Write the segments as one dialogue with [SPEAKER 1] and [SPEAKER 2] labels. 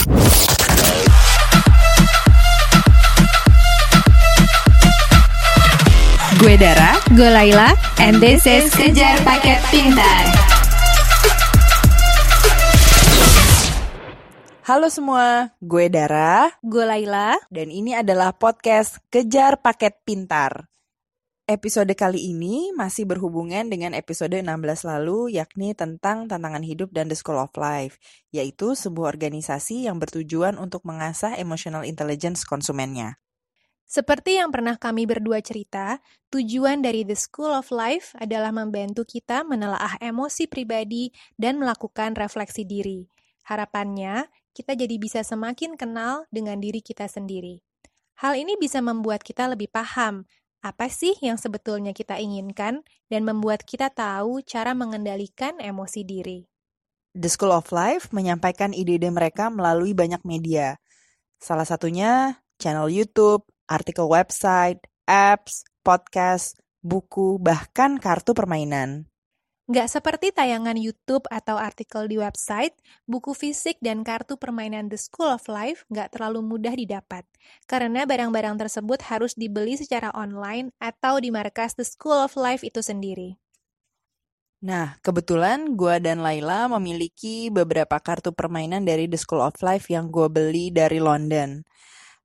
[SPEAKER 1] Gue Dara, gue Laila, and this is Kejar Paket Pintar.
[SPEAKER 2] Halo semua, gue Dara,
[SPEAKER 1] Gue Laila,
[SPEAKER 2] dan ini adalah podcast Kejar Paket Pintar. Episode kali ini masih berhubungan dengan episode 16 lalu, yakni tentang tantangan hidup dan The School of Life, yaitu sebuah organisasi yang bertujuan untuk mengasah emotional intelligence konsumennya.
[SPEAKER 3] Seperti yang pernah kami berdua cerita, tujuan dari The School of Life adalah membantu kita menelaah emosi pribadi dan melakukan refleksi diri. Harapannya, kita jadi bisa semakin kenal dengan diri kita sendiri. Hal ini bisa membuat kita lebih paham apa sih yang sebetulnya kita inginkan dan membuat kita tahu cara mengendalikan emosi diri.
[SPEAKER 2] The School of Life menyampaikan ide-ide mereka melalui banyak media. Salah satunya channel YouTube, artikel website, apps, podcast, buku, bahkan kartu permainan.
[SPEAKER 3] Nggak seperti tayangan YouTube atau artikel di website, buku fisik dan kartu permainan The School of Life nggak terlalu mudah didapat, karena barang-barang tersebut harus dibeli secara online atau di markas The School of Life itu sendiri.
[SPEAKER 2] Nah, kebetulan gue dan Laila memiliki beberapa kartu permainan dari The School of Life yang gue beli dari London.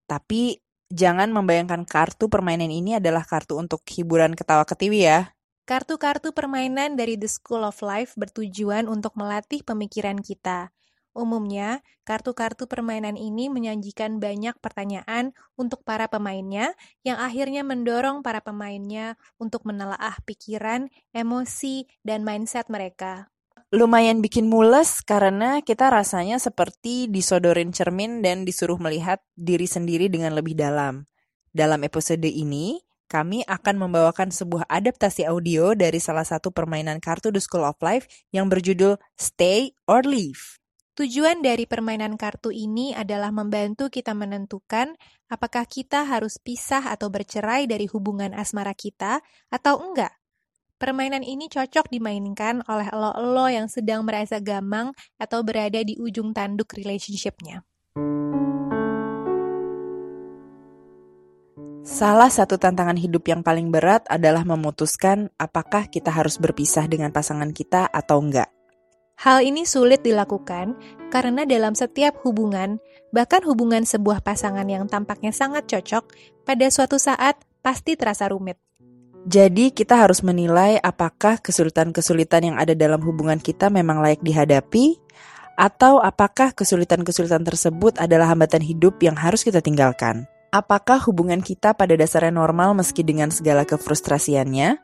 [SPEAKER 2] Tapi jangan membayangkan kartu permainan ini adalah kartu untuk hiburan ketawa ketiwi ya.
[SPEAKER 3] Kartu-kartu permainan dari The School of Life bertujuan untuk melatih pemikiran kita. Umumnya, kartu-kartu permainan ini menyajikan banyak pertanyaan untuk para pemainnya yang akhirnya mendorong para pemainnya untuk menelaah pikiran, emosi, dan mindset mereka.
[SPEAKER 2] Lumayan bikin mules karena kita rasanya seperti disodorin cermin dan disuruh melihat diri sendiri dengan lebih dalam. Dalam episode ini, kami akan membawakan sebuah adaptasi audio dari salah satu permainan kartu The School of Life yang berjudul Stay or Leave.
[SPEAKER 3] Tujuan dari permainan kartu ini adalah membantu kita menentukan apakah kita harus pisah atau bercerai dari hubungan asmara kita atau enggak. Permainan ini cocok dimainkan oleh lo-lo yang sedang merasa gamang atau berada di ujung tanduk relationship-nya.
[SPEAKER 2] Salah satu tantangan hidup yang paling berat adalah memutuskan apakah kita harus berpisah dengan pasangan kita atau enggak.
[SPEAKER 3] Hal ini sulit dilakukan karena dalam setiap hubungan, bahkan hubungan sebuah pasangan yang tampaknya sangat cocok, pada suatu saat pasti terasa rumit.
[SPEAKER 2] Jadi kita harus menilai apakah kesulitan-kesulitan yang ada dalam hubungan kita memang layak dihadapi atau apakah kesulitan-kesulitan tersebut adalah hambatan hidup yang harus kita tinggalkan. Apakah hubungan kita pada dasarnya normal meski dengan segala kefrustrasiannya?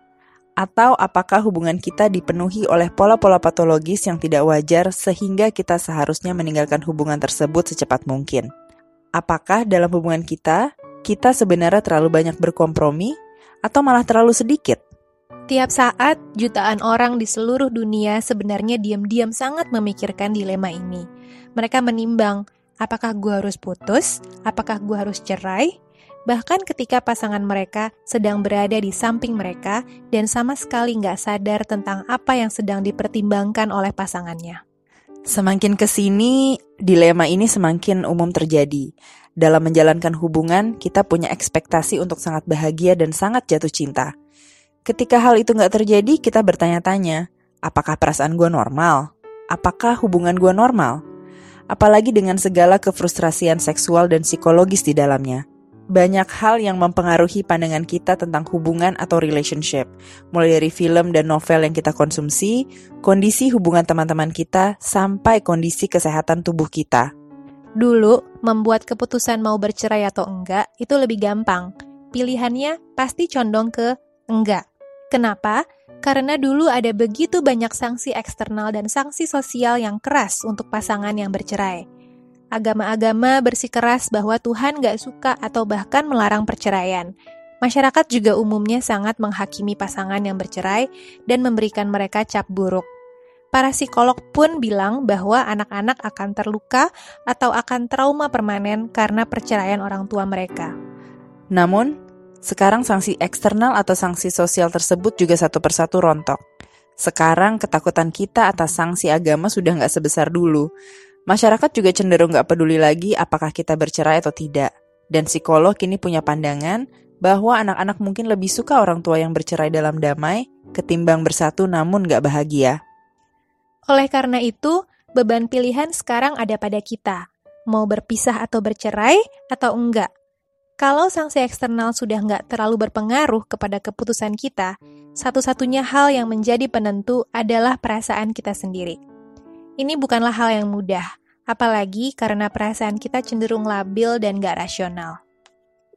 [SPEAKER 2] Atau apakah hubungan kita dipenuhi oleh pola-pola patologis yang tidak wajar sehingga kita seharusnya meninggalkan hubungan tersebut secepat mungkin? Apakah dalam hubungan kita, kita sebenarnya terlalu banyak berkompromi atau malah terlalu sedikit?
[SPEAKER 3] Tiap saat, jutaan orang di seluruh dunia sebenarnya diam-diam sangat memikirkan dilema ini. Mereka menimbang, apakah gue harus putus? Apakah gue harus cerai? Bahkan ketika pasangan mereka sedang berada di samping mereka dan sama sekali nggak sadar tentang apa yang sedang dipertimbangkan oleh pasangannya.
[SPEAKER 2] Semakin ke sini, dilema ini semakin umum terjadi. Dalam menjalankan hubungan, kita punya ekspektasi untuk sangat bahagia dan sangat jatuh cinta. Ketika hal itu nggak terjadi, kita bertanya-tanya, apakah perasaan gue normal? Apakah hubungan gue normal? Apalagi dengan segala kefrustrasian seksual dan psikologis di dalamnya banyak hal yang mempengaruhi pandangan kita tentang hubungan atau relationship, mulai dari film dan novel yang kita konsumsi, kondisi hubungan teman-teman kita, sampai kondisi kesehatan tubuh kita.
[SPEAKER 3] Dulu, membuat keputusan mau bercerai atau enggak itu lebih gampang. Pilihannya pasti condong ke enggak. Kenapa? Karena dulu ada begitu banyak sanksi eksternal dan sanksi sosial yang keras untuk pasangan yang bercerai agama-agama bersikeras bahwa Tuhan gak suka atau bahkan melarang perceraian. Masyarakat juga umumnya sangat menghakimi pasangan yang bercerai dan memberikan mereka cap buruk. Para psikolog pun bilang bahwa anak-anak akan terluka atau akan trauma permanen karena perceraian orang tua mereka.
[SPEAKER 2] Namun, sekarang sanksi eksternal atau sanksi sosial tersebut juga satu persatu rontok. Sekarang ketakutan kita atas sanksi agama sudah nggak sebesar dulu. Masyarakat juga cenderung gak peduli lagi apakah kita bercerai atau tidak. Dan psikolog kini punya pandangan bahwa anak-anak mungkin lebih suka orang tua yang bercerai dalam damai ketimbang bersatu namun gak bahagia.
[SPEAKER 3] Oleh karena itu, beban pilihan sekarang ada pada kita. Mau berpisah atau bercerai atau enggak. Kalau sanksi eksternal sudah nggak terlalu berpengaruh kepada keputusan kita, satu-satunya hal yang menjadi penentu adalah perasaan kita sendiri. Ini bukanlah hal yang mudah, apalagi karena perasaan kita cenderung labil dan gak rasional.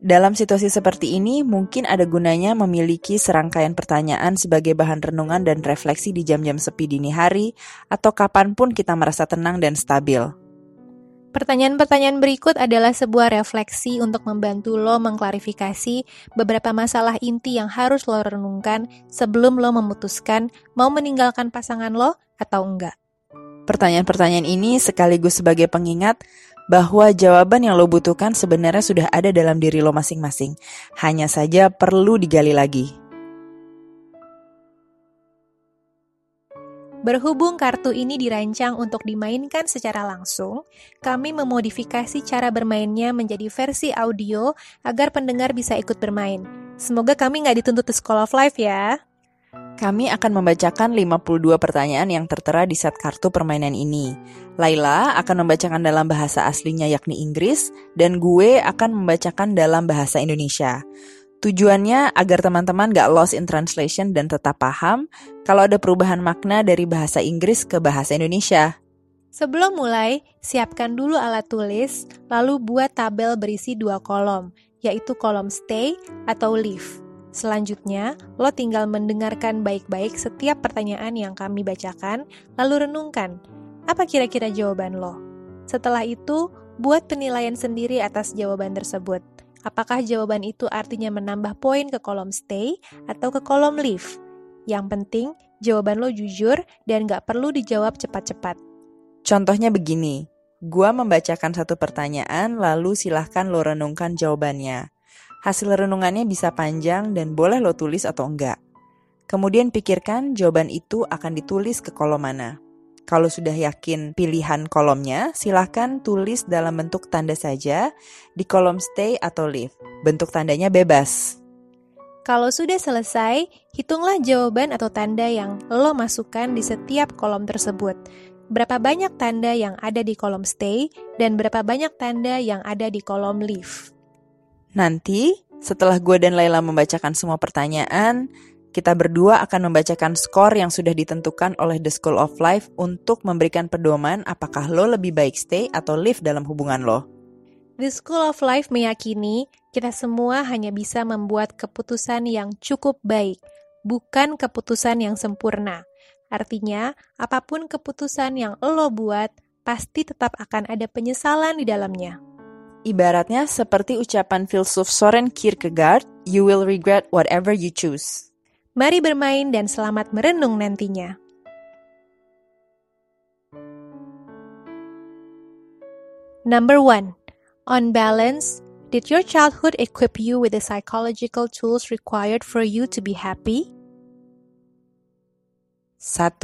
[SPEAKER 2] Dalam situasi seperti ini, mungkin ada gunanya memiliki serangkaian pertanyaan sebagai bahan renungan dan refleksi di jam-jam sepi dini hari, atau kapan pun kita merasa tenang dan stabil.
[SPEAKER 3] Pertanyaan-pertanyaan berikut adalah sebuah refleksi untuk membantu lo mengklarifikasi beberapa masalah inti yang harus lo renungkan sebelum lo memutuskan mau meninggalkan pasangan lo atau enggak.
[SPEAKER 2] Pertanyaan-pertanyaan ini sekaligus sebagai pengingat bahwa jawaban yang lo butuhkan sebenarnya sudah ada dalam diri lo masing-masing. Hanya saja perlu digali lagi.
[SPEAKER 3] Berhubung kartu ini dirancang untuk dimainkan secara langsung, kami memodifikasi cara bermainnya menjadi versi audio agar pendengar bisa ikut bermain. Semoga kami nggak dituntut The School of Life ya.
[SPEAKER 2] Kami akan membacakan 52 pertanyaan yang tertera di set kartu permainan ini. Laila akan membacakan dalam bahasa aslinya yakni Inggris, dan gue akan membacakan dalam bahasa Indonesia. Tujuannya agar teman-teman gak lost in translation dan tetap paham kalau ada perubahan makna dari bahasa Inggris ke bahasa Indonesia.
[SPEAKER 3] Sebelum mulai, siapkan dulu alat tulis, lalu buat tabel berisi dua kolom, yaitu kolom stay atau leave. Selanjutnya, lo tinggal mendengarkan baik-baik setiap pertanyaan yang kami bacakan, lalu renungkan, apa kira-kira jawaban lo? Setelah itu, buat penilaian sendiri atas jawaban tersebut. Apakah jawaban itu artinya menambah poin ke kolom stay atau ke kolom leave? Yang penting, jawaban lo jujur dan gak perlu dijawab cepat-cepat.
[SPEAKER 2] Contohnya begini, gua membacakan satu pertanyaan lalu silahkan lo renungkan jawabannya. Hasil renungannya bisa panjang dan boleh lo tulis atau enggak. Kemudian pikirkan jawaban itu akan ditulis ke kolom mana. Kalau sudah yakin pilihan kolomnya, silahkan tulis dalam bentuk tanda saja di kolom stay atau leave. Bentuk tandanya bebas.
[SPEAKER 3] Kalau sudah selesai, hitunglah jawaban atau tanda yang lo masukkan di setiap kolom tersebut. Berapa banyak tanda yang ada di kolom stay dan berapa banyak tanda yang ada di kolom leave.
[SPEAKER 2] Nanti, setelah gue dan Laila membacakan semua pertanyaan, kita berdua akan membacakan skor yang sudah ditentukan oleh The School of Life untuk memberikan pedoman apakah lo lebih baik stay atau live dalam hubungan lo.
[SPEAKER 3] The School of Life meyakini kita semua hanya bisa membuat keputusan yang cukup baik, bukan keputusan yang sempurna. Artinya, apa pun keputusan yang lo buat, pasti tetap akan ada penyesalan di dalamnya.
[SPEAKER 2] Ibaratnya seperti ucapan filsuf Soren Kierkegaard, you will regret whatever you choose.
[SPEAKER 3] Mari bermain dan selamat merenung nantinya. Number one, on balance, did your childhood equip you with the psychological tools required for you to be happy?
[SPEAKER 2] 1.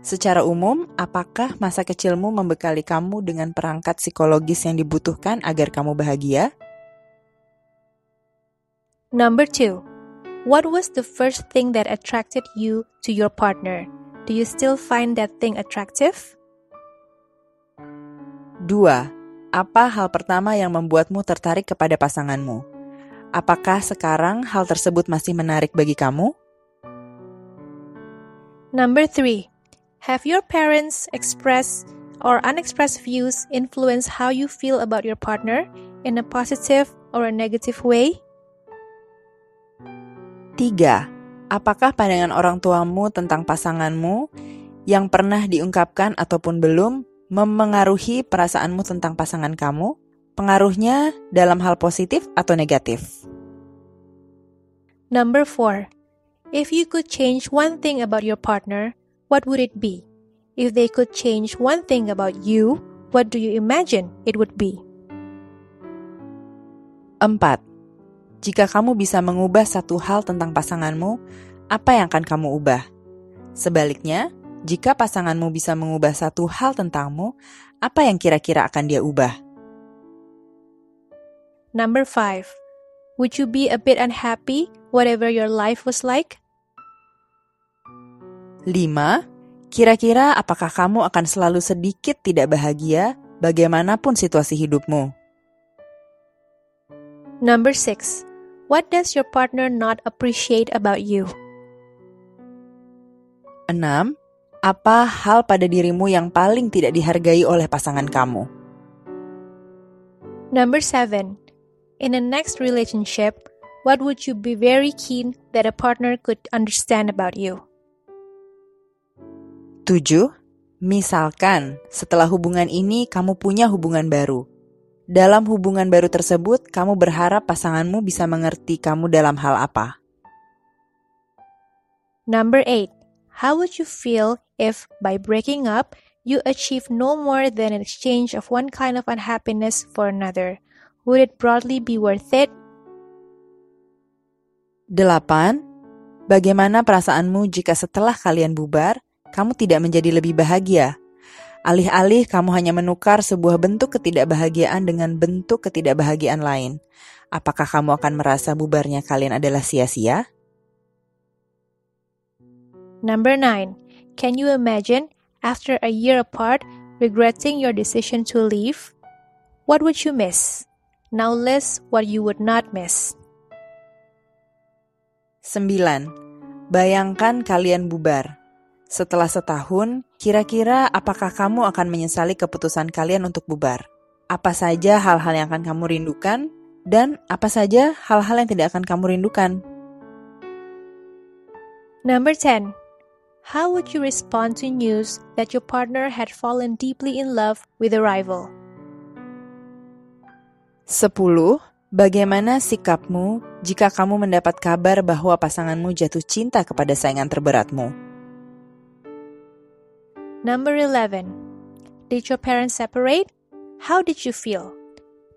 [SPEAKER 2] Secara umum, apakah masa kecilmu membekali kamu dengan perangkat psikologis yang dibutuhkan agar kamu bahagia?
[SPEAKER 3] Number two, what was the first thing that attracted you to your partner? Do you still find that thing attractive?
[SPEAKER 2] 2. Apa hal pertama yang membuatmu tertarik kepada pasanganmu? Apakah sekarang hal tersebut masih menarik bagi kamu?
[SPEAKER 3] Number three, have your parents expressed or unexpressed views influence how you feel about your partner in a positive or a negative way?
[SPEAKER 2] 3. Apakah pandangan orang tuamu tentang pasanganmu yang pernah diungkapkan ataupun belum memengaruhi perasaanmu tentang pasangan kamu? Pengaruhnya dalam hal positif atau negatif?
[SPEAKER 3] Number four, if you could change one thing about your partner, what would it be? If they could change one thing about you, what do you imagine it would be?
[SPEAKER 2] 4. Jika kamu bisa mengubah satu hal tentang pasanganmu, apa yang akan kamu ubah? Sebaliknya, jika pasanganmu bisa mengubah satu hal tentangmu, apa yang kira-kira akan dia ubah?
[SPEAKER 3] Number 5. Would you be a bit unhappy whatever your life was like?
[SPEAKER 2] 5. Kira-kira apakah kamu akan selalu sedikit tidak bahagia bagaimanapun situasi hidupmu?
[SPEAKER 3] Number 6. What does your partner not appreciate about you?
[SPEAKER 2] 6. Apa hal pada dirimu yang paling tidak dihargai oleh pasangan kamu?
[SPEAKER 3] Number 7. In a next relationship, what would you be very keen that a partner could understand about you?
[SPEAKER 2] 7. Misalkan setelah hubungan ini kamu punya hubungan baru. Dalam hubungan baru tersebut, kamu berharap pasanganmu bisa mengerti kamu dalam hal apa?
[SPEAKER 3] Number 8. How would you feel if, by breaking up, you achieve no more than an exchange of one kind of unhappiness for another? Would it broadly be worth it?
[SPEAKER 2] 8. Bagaimana perasaanmu jika setelah kalian bubar, kamu tidak menjadi lebih bahagia? Alih-alih kamu hanya menukar sebuah bentuk ketidakbahagiaan dengan bentuk ketidakbahagiaan lain. Apakah kamu akan merasa bubarnya kalian adalah sia-sia?
[SPEAKER 3] Number 9. Can you imagine, after a year apart, regretting your decision to leave? What would you miss? Now list what you would not miss.
[SPEAKER 2] 9. Bayangkan kalian bubar. Setelah setahun, kira-kira apakah kamu akan menyesali keputusan kalian untuk bubar? Apa saja hal-hal yang akan kamu rindukan, dan apa saja hal-hal yang tidak akan kamu rindukan?
[SPEAKER 3] Number 10. How would you respond to news that your partner had fallen deeply in love with a rival?
[SPEAKER 2] 10. Bagaimana sikapmu jika kamu mendapat kabar bahwa pasanganmu jatuh cinta kepada saingan terberatmu?
[SPEAKER 3] Number 11. Did your parents separate? How did you feel?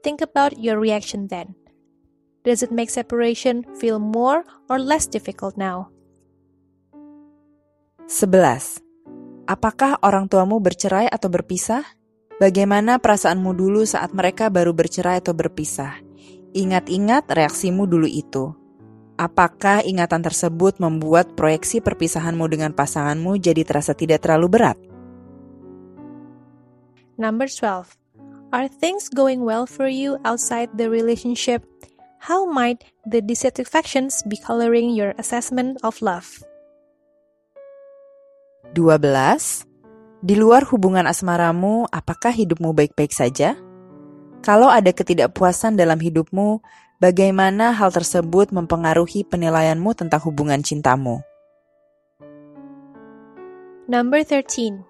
[SPEAKER 3] Think about your reaction then. Does it make separation feel more or less difficult now?
[SPEAKER 2] 11. Apakah orang tuamu bercerai atau berpisah? Bagaimana perasaanmu dulu saat mereka baru bercerai atau berpisah? Ingat-ingat reaksimu dulu itu. Apakah ingatan tersebut membuat proyeksi perpisahanmu dengan pasanganmu jadi terasa tidak terlalu berat?
[SPEAKER 3] Number 12. Are things going well for you outside the relationship? How might the dissatisfactions be coloring your assessment of love?
[SPEAKER 2] 12. Di luar hubungan asmaramu, apakah hidupmu baik-baik saja? Kalau ada ketidakpuasan dalam hidupmu, bagaimana hal tersebut mempengaruhi penilaianmu tentang hubungan cintamu?
[SPEAKER 3] Number 13.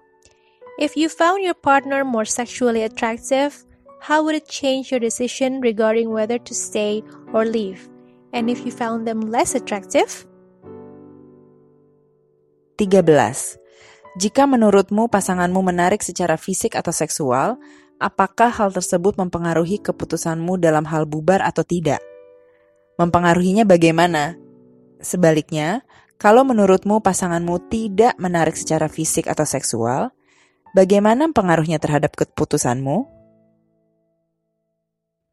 [SPEAKER 3] If you found your partner more sexually attractive, how would it change your decision regarding whether to stay or leave? And if you found them less attractive?
[SPEAKER 2] 13. Jika menurutmu pasanganmu menarik secara fisik atau seksual, apakah hal tersebut mempengaruhi keputusanmu dalam hal bubar atau tidak? Mempengaruhinya bagaimana? Sebaliknya, kalau menurutmu pasanganmu tidak menarik secara fisik atau seksual, bagaimana pengaruhnya terhadap keputusanmu?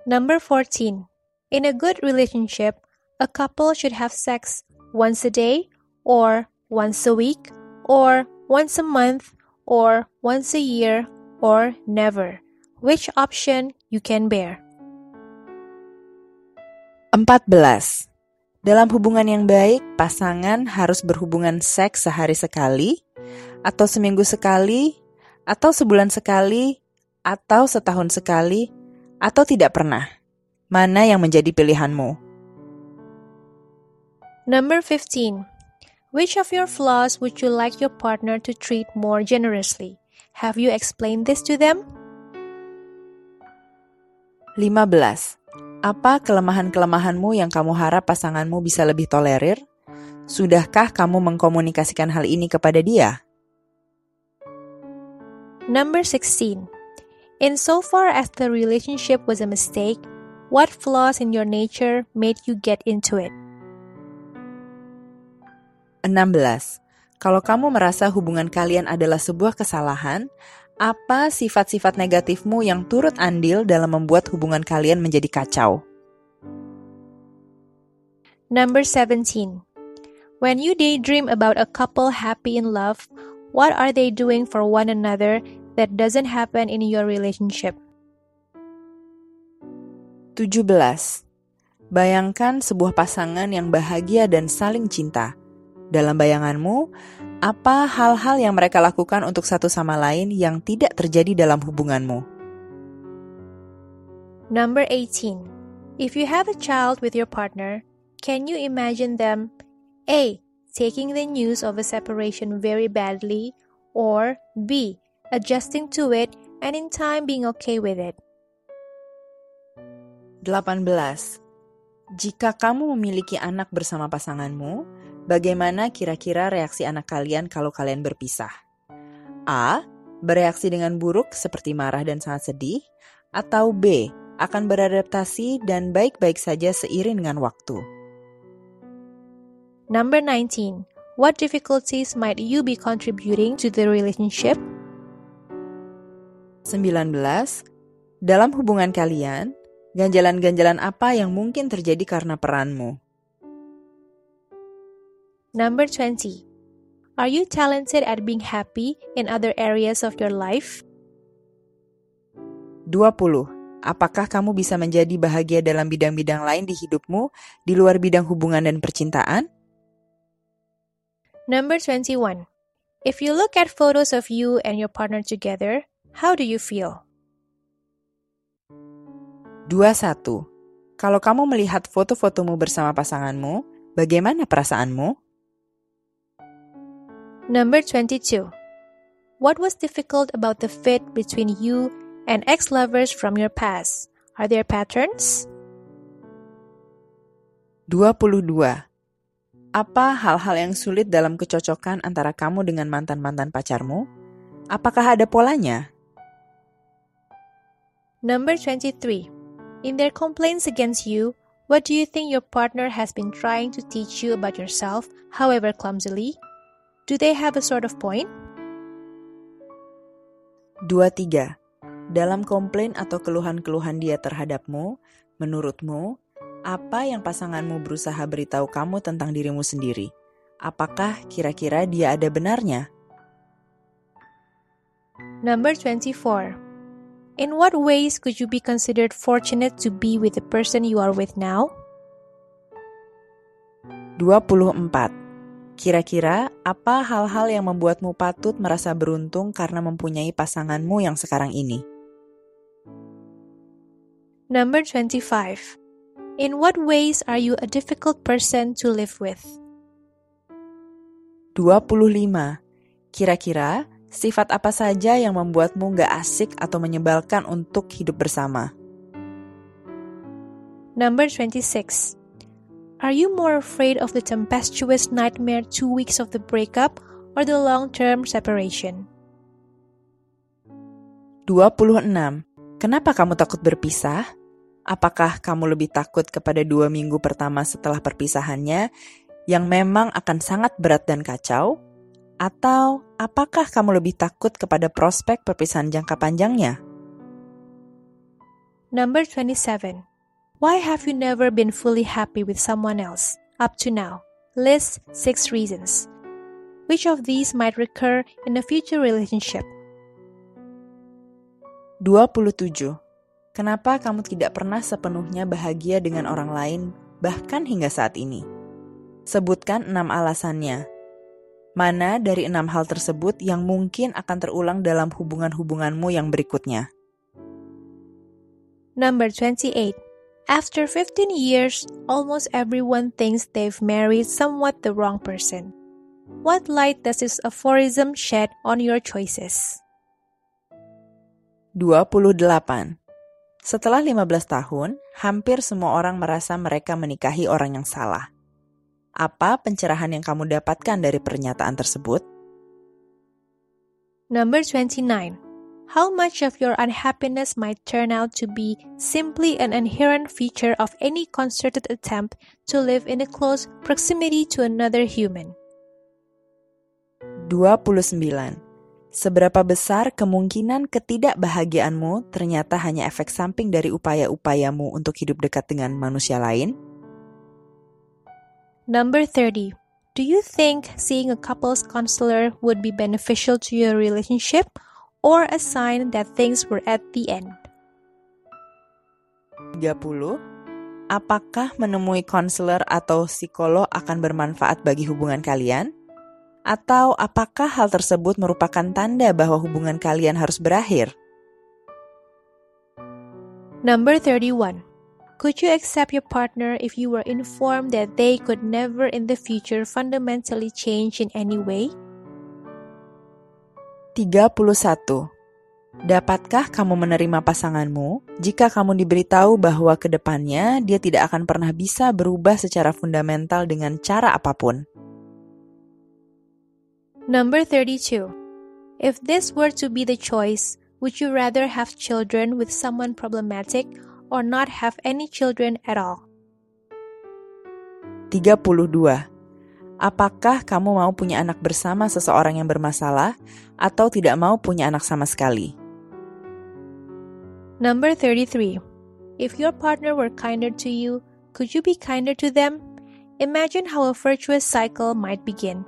[SPEAKER 3] Number 14. In a good relationship, a couple should have sex once a day, or once a week, or once a month, or once a year, or never. Which option you can bear?
[SPEAKER 2] 14. Dalam hubungan yang baik, pasangan harus berhubungan seks sehari sekali, atau seminggu sekali, atau sebulan sekali, atau setahun sekali, atau tidak pernah. Mana yang menjadi pilihanmu?
[SPEAKER 3] Number 15. Which of your flaws would you like your partner to treat more generously? Have you explained this to them?
[SPEAKER 2] 15. Apa kelemahan-kelemahanmu yang kamu harap pasanganmu bisa lebih tolerir? Sudahkah kamu mengkomunikasikan hal ini kepada dia?
[SPEAKER 3] Number 16. In so far as the relationship was a mistake, what flaws in your nature made you get into it?
[SPEAKER 2] 16. Kalau kamu merasa hubungan kalian adalah sebuah kesalahan, Apa sifat-sifat negatifmu yang turut andil dalam membuat hubungan kalian menjadi kacau?
[SPEAKER 3] Number 17. When you daydream about a couple happy in love, what are they doing for one another that doesn't happen in your relationship?
[SPEAKER 2] 17. Bayangkan sebuah pasangan yang bahagia dan saling cinta. Dalam bayanganmu, apa hal-hal yang mereka lakukan untuk satu sama lain yang tidak terjadi dalam hubunganmu?
[SPEAKER 3] Number 18. If you have a child with your partner, can you imagine them A. Taking the news of a separation very badly, or B. Adjusting to it and in time being okay with it?
[SPEAKER 2] 18. Jika kamu memiliki anak bersama pasanganmu, Bagaimana kira-kira reaksi anak kalian kalau kalian berpisah? A. Bereaksi dengan buruk seperti marah dan sangat sedih, atau B. Akan beradaptasi dan baik-baik saja seiring dengan waktu.
[SPEAKER 3] Number 19. What difficulties might you be contributing to the relationship?
[SPEAKER 2] 19. Dalam hubungan kalian, ganjalan-ganjalan apa yang mungkin terjadi karena peranmu?
[SPEAKER 3] Number 20. Are you talented at being happy in other areas of your life?
[SPEAKER 2] 20. Apakah kamu bisa menjadi bahagia dalam bidang-bidang lain di hidupmu di luar bidang hubungan dan percintaan?
[SPEAKER 3] Number 21. If you look at photos of you and your partner together, how do you feel?
[SPEAKER 2] 21. Kalau kamu melihat foto-fotomu bersama pasanganmu, bagaimana perasaanmu?
[SPEAKER 3] Number 22. What was difficult about the fit between you and ex lovers from your past? Are there patterns?
[SPEAKER 2] 22. Apa hal-hal yang sulit dalam kecocokan antara kamu dengan mantan-mantan pacarmu? Apakah ada polanya?
[SPEAKER 3] Number 23. In their complaints against you, what do you think your partner has been trying to teach you about yourself, however clumsily? Do they have a sort of point?
[SPEAKER 2] 23. Dalam komplain atau keluhan-keluhan dia terhadapmu, menurutmu, apa yang pasanganmu berusaha beritahu kamu tentang dirimu sendiri? Apakah kira-kira dia ada benarnya?
[SPEAKER 3] Number 24. In what ways could you be considered fortunate to be with the person you are with now?
[SPEAKER 2] 24. Kira-kira apa hal-hal yang membuatmu patut merasa beruntung karena mempunyai pasanganmu yang sekarang ini?
[SPEAKER 3] Number 25. In what ways are you a difficult person to live with?
[SPEAKER 2] 25. Kira-kira sifat apa saja yang membuatmu gak asik atau menyebalkan untuk hidup bersama?
[SPEAKER 3] Number 26. Are you more afraid of the tempestuous nightmare two weeks of the breakup or the long-term separation?
[SPEAKER 2] 26. Kenapa kamu takut berpisah? Apakah kamu lebih takut kepada dua minggu pertama setelah perpisahannya yang memang akan sangat berat dan kacau? Atau apakah kamu lebih takut kepada prospek perpisahan jangka panjangnya?
[SPEAKER 3] Number 27. Why have you never been fully happy with someone else up to now? List six reasons. Which of these might recur in a future relationship?
[SPEAKER 2] 27. Kenapa kamu tidak pernah sepenuhnya bahagia dengan orang lain bahkan hingga saat ini? Sebutkan enam alasannya. Mana dari enam hal tersebut yang mungkin akan terulang dalam hubungan-hubunganmu yang berikutnya?
[SPEAKER 3] Number 28. After 15 years, almost everyone thinks they've married somewhat the wrong person. What light does this aphorism shed on your choices?
[SPEAKER 2] 28. Setelah 15 tahun, hampir semua orang merasa mereka menikahi orang yang salah. Apa pencerahan yang kamu dapatkan dari pernyataan tersebut?
[SPEAKER 3] Number 29 how much of your unhappiness might turn out to be simply an inherent feature of any concerted attempt to live in a close proximity to another human.
[SPEAKER 2] 29. Seberapa besar kemungkinan ketidakbahagiaanmu ternyata hanya efek samping dari upaya-upayamu untuk hidup dekat dengan manusia lain?
[SPEAKER 3] Number 30. Do you think seeing a couples counselor would be beneficial to your relationship or a sign that things were at the end?
[SPEAKER 2] 30. Apakah menemui konselor atau psikolog akan bermanfaat bagi hubungan kalian? Atau apakah hal tersebut merupakan tanda bahwa hubungan kalian harus berakhir?
[SPEAKER 3] Number 31. Could you accept your partner if you were informed that they could never in the future fundamentally change in any way?
[SPEAKER 2] 31. Dapatkah kamu menerima pasanganmu jika kamu diberitahu bahwa ke depannya dia tidak akan pernah bisa berubah secara fundamental dengan cara apa pun?
[SPEAKER 3] Number 32. If this were to be the choice, would you rather have children with someone problematic or not have any children at all?
[SPEAKER 2] 32. Apakah kamu mau punya anak bersama seseorang yang bermasalah atau tidak mau punya anak sama sekali?
[SPEAKER 3] Number 33. If your partner were kinder to you, could you be kinder to them? Imagine how a virtuous cycle might begin.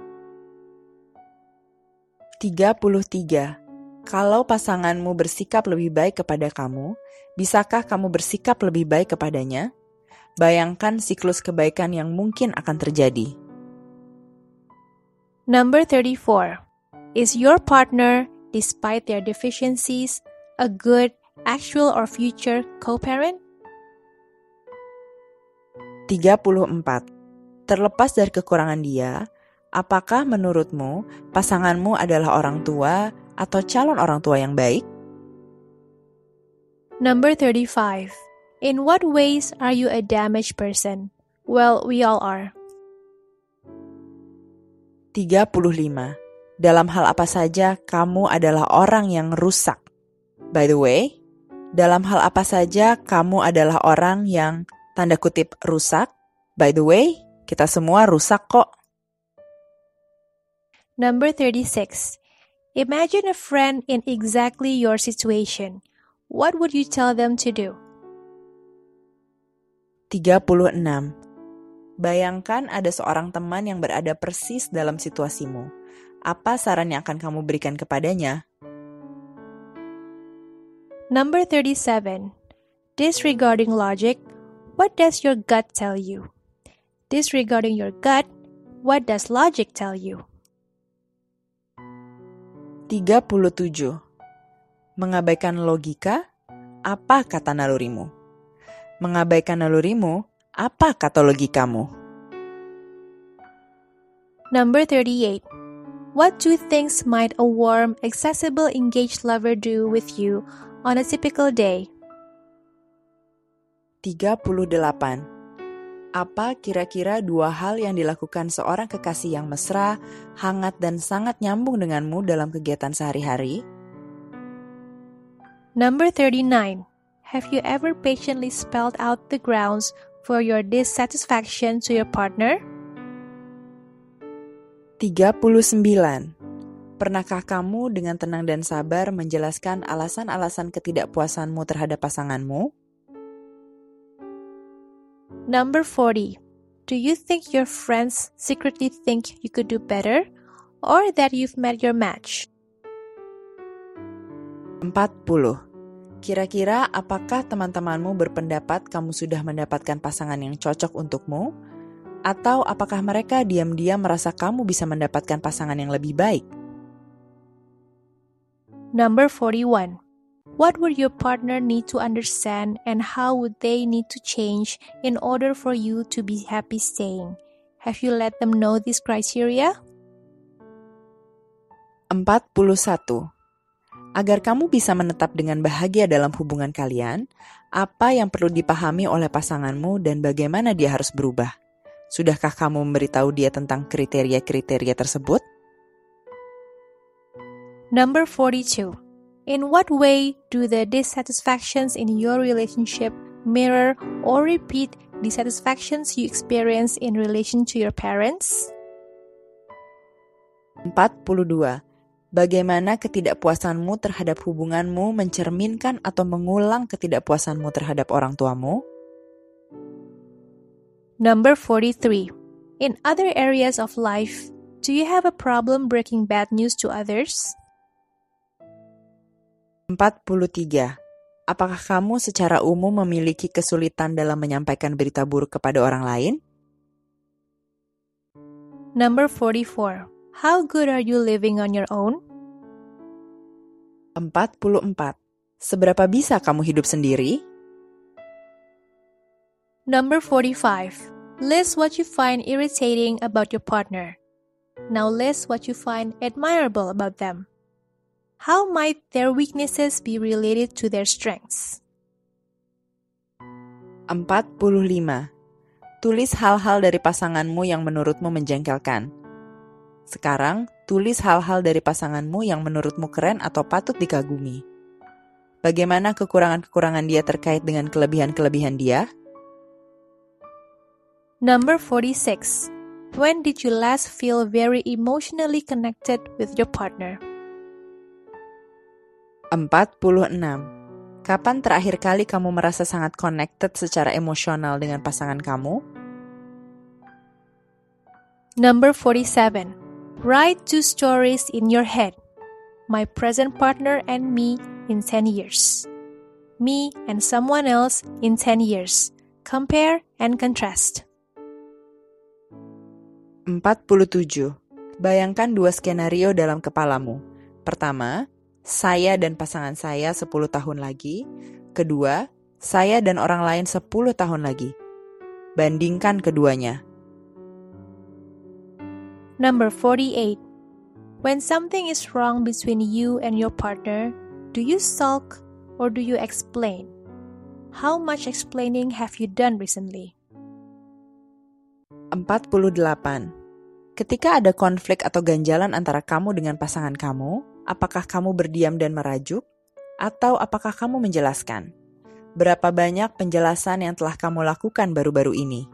[SPEAKER 2] 33. Kalau pasanganmu bersikap lebih baik kepada kamu, bisakah kamu bersikap lebih baik kepadanya? Bayangkan siklus kebaikan yang mungkin akan terjadi.
[SPEAKER 3] Number 34. Is your partner, despite their deficiencies, a good, actual, or future co-parent?
[SPEAKER 2] 34. Terlepas dari kekurangan dia, apakah menurutmu pasanganmu adalah orang tua atau calon orang tua yang baik?
[SPEAKER 3] Number 35. In what ways are you a damaged person? Well, we all are.
[SPEAKER 2] 35. Dalam hal apa saja kamu adalah orang yang rusak? By the way, dalam hal apa saja kamu adalah orang yang tanda kutip rusak? By the way, kita semua rusak kok.
[SPEAKER 3] Number 36. Imagine a friend in exactly your situation. What would you tell them to do?
[SPEAKER 2] 36. Bayangkan ada seorang teman yang berada persis dalam situasimu. Apa saran yang akan kamu berikan kepadanya?
[SPEAKER 3] Number 37. Disregarding logic, what does your gut tell you? Disregarding your gut, what does logic tell you?
[SPEAKER 2] 37. Mengabaikan logika, apa kata nalurimu? Mengabaikan nalurimu, apa kata logikamu?
[SPEAKER 3] Number 38. What two things might a warm, accessible, engaged lover do with you on a typical day?
[SPEAKER 2] 38. Apa kira-kira dua hal yang dilakukan seorang kekasih yang mesra, hangat, dan sangat nyambung denganmu dalam kegiatan sehari-hari?
[SPEAKER 3] Number 39. Have you ever patiently spelled out the grounds for your dissatisfaction to your partner?
[SPEAKER 2] 39. Pernahkah kamu dengan tenang dan sabar menjelaskan alasan-alasan ketidakpuasanmu terhadap pasanganmu?
[SPEAKER 3] Number 40. Do you think your friends secretly think you could do better or that you've met your match?
[SPEAKER 2] 40. Kira-kira apakah teman-temanmu berpendapat kamu sudah mendapatkan pasangan yang cocok untukmu? Atau apakah mereka diam-diam merasa kamu bisa mendapatkan pasangan yang lebih baik?
[SPEAKER 3] Number 41. What would your partner need to understand and how would they need to change in order for you to be happy staying? Have you let them know this criteria?
[SPEAKER 2] 41. Agar kamu bisa menetap dengan bahagia dalam hubungan kalian, apa yang perlu dipahami oleh pasanganmu dan bagaimana dia harus berubah? Sudahkah kamu memberitahu dia tentang kriteria-kriteria tersebut?
[SPEAKER 3] Number 42. In what way do the dissatisfactions in your relationship mirror or repeat dissatisfactions you experience in relation to your parents?
[SPEAKER 2] 42. Bagaimana ketidakpuasanmu terhadap hubunganmu mencerminkan atau mengulang ketidakpuasanmu terhadap orang tuamu?
[SPEAKER 3] Number 43. In other areas of life, do you have a problem breaking bad news to others?
[SPEAKER 2] 43. Apakah kamu secara umum memiliki kesulitan dalam menyampaikan berita buruk kepada orang lain?
[SPEAKER 3] Number 44. How good are you living on your own?
[SPEAKER 2] 44. Seberapa bisa kamu hidup sendiri?
[SPEAKER 3] Number 45. List what you find irritating about your partner. Now list what you find admirable about them. How might their weaknesses be related to their strengths?
[SPEAKER 2] 45. Tulis hal-hal dari pasanganmu yang menurutmu menjengkelkan. Sekarang, tulis hal-hal dari pasanganmu yang menurutmu keren atau patut dikagumi. Bagaimana kekurangan-kekurangan dia terkait dengan kelebihan-kelebihan dia?
[SPEAKER 3] Number 46. When did you last feel very emotionally connected with your partner?
[SPEAKER 2] 46. Kapan terakhir kali kamu merasa sangat connected secara emosional dengan pasangan kamu?
[SPEAKER 3] Number 47. Write two stories in your head. My present partner and me in 10 years. Me and someone else in 10 years. Compare and contrast.
[SPEAKER 2] 47. Bayangkan dua skenario dalam kepalamu. Pertama, saya dan pasangan saya 10 tahun lagi. Kedua, saya dan orang lain 10 tahun lagi. Bandingkan keduanya.
[SPEAKER 3] Number 48. When something is wrong between you and your partner, do you sulk or do you explain? How much explaining have you done recently?
[SPEAKER 2] 48. Ketika ada konflik atau ganjalan antara kamu dengan pasangan kamu, apakah kamu berdiam dan merajuk, atau apakah kamu menjelaskan? Berapa banyak penjelasan yang telah kamu lakukan baru-baru ini?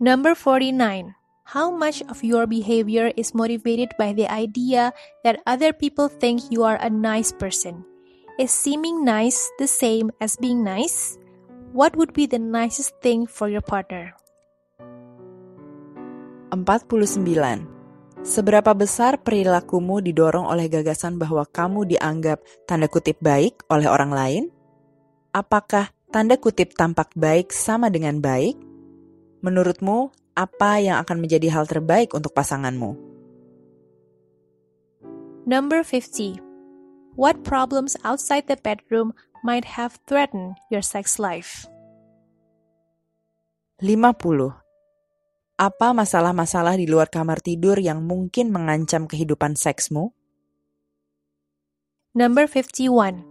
[SPEAKER 3] Number 49. How much of your behavior is motivated by the idea that other people think you are a nice person? Is seeming nice the same as being nice? What would be the nicest thing for your partner?
[SPEAKER 2] 49. Seberapa besar perilakumu didorong oleh gagasan bahwa kamu dianggap tanda kutip baik oleh orang lain? Apakah tanda kutip tampak baik sama dengan baik? Menurutmu, apa yang akan menjadi hal terbaik untuk pasanganmu?
[SPEAKER 3] Number 50. What problems outside the bedroom might have threatened your sex life?
[SPEAKER 2] 50. Apa masalah-masalah di luar kamar tidur yang mungkin mengancam kehidupan seksmu?
[SPEAKER 3] Number 51.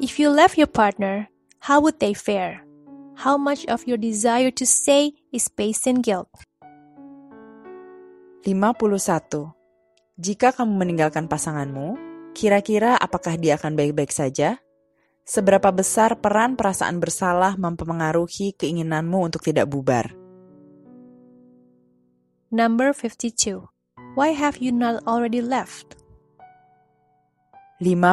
[SPEAKER 3] If you left your partner, how would they fare? How much of your desire to stay is based in guilt?
[SPEAKER 2] 51. Jika kamu meninggalkan pasanganmu, kira-kira apakah dia akan baik-baik saja? Seberapa besar peran perasaan bersalah mempengaruhi keinginanmu untuk tidak bubar?
[SPEAKER 3] Number 52. Why have you not already left?
[SPEAKER 2] 52.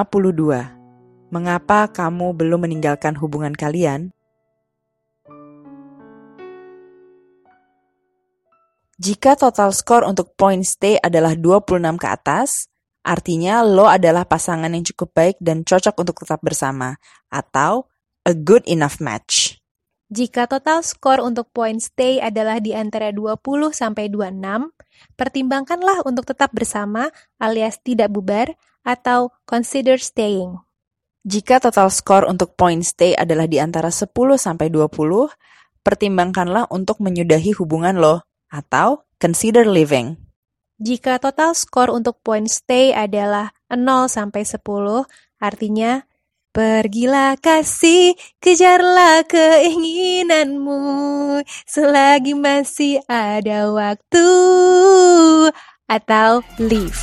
[SPEAKER 2] Mengapa kamu belum meninggalkan hubungan kalian? Jika total skor untuk point stay adalah 26 ke atas, artinya lo adalah pasangan yang cukup baik dan cocok untuk tetap bersama, atau a good enough match.
[SPEAKER 3] Jika total skor untuk point stay adalah di antara 20 sampai 26, pertimbangkanlah untuk tetap bersama alias tidak bubar atau consider staying.
[SPEAKER 2] Jika total skor untuk point stay adalah di antara 10 sampai 20, pertimbangkanlah untuk menyudahi hubungan lo atau consider leaving.
[SPEAKER 3] Jika total skor untuk point stay adalah 0 sampai 10, artinya Pergilah kasih, kejarlah keinginanmu selagi masih ada waktu atau leave.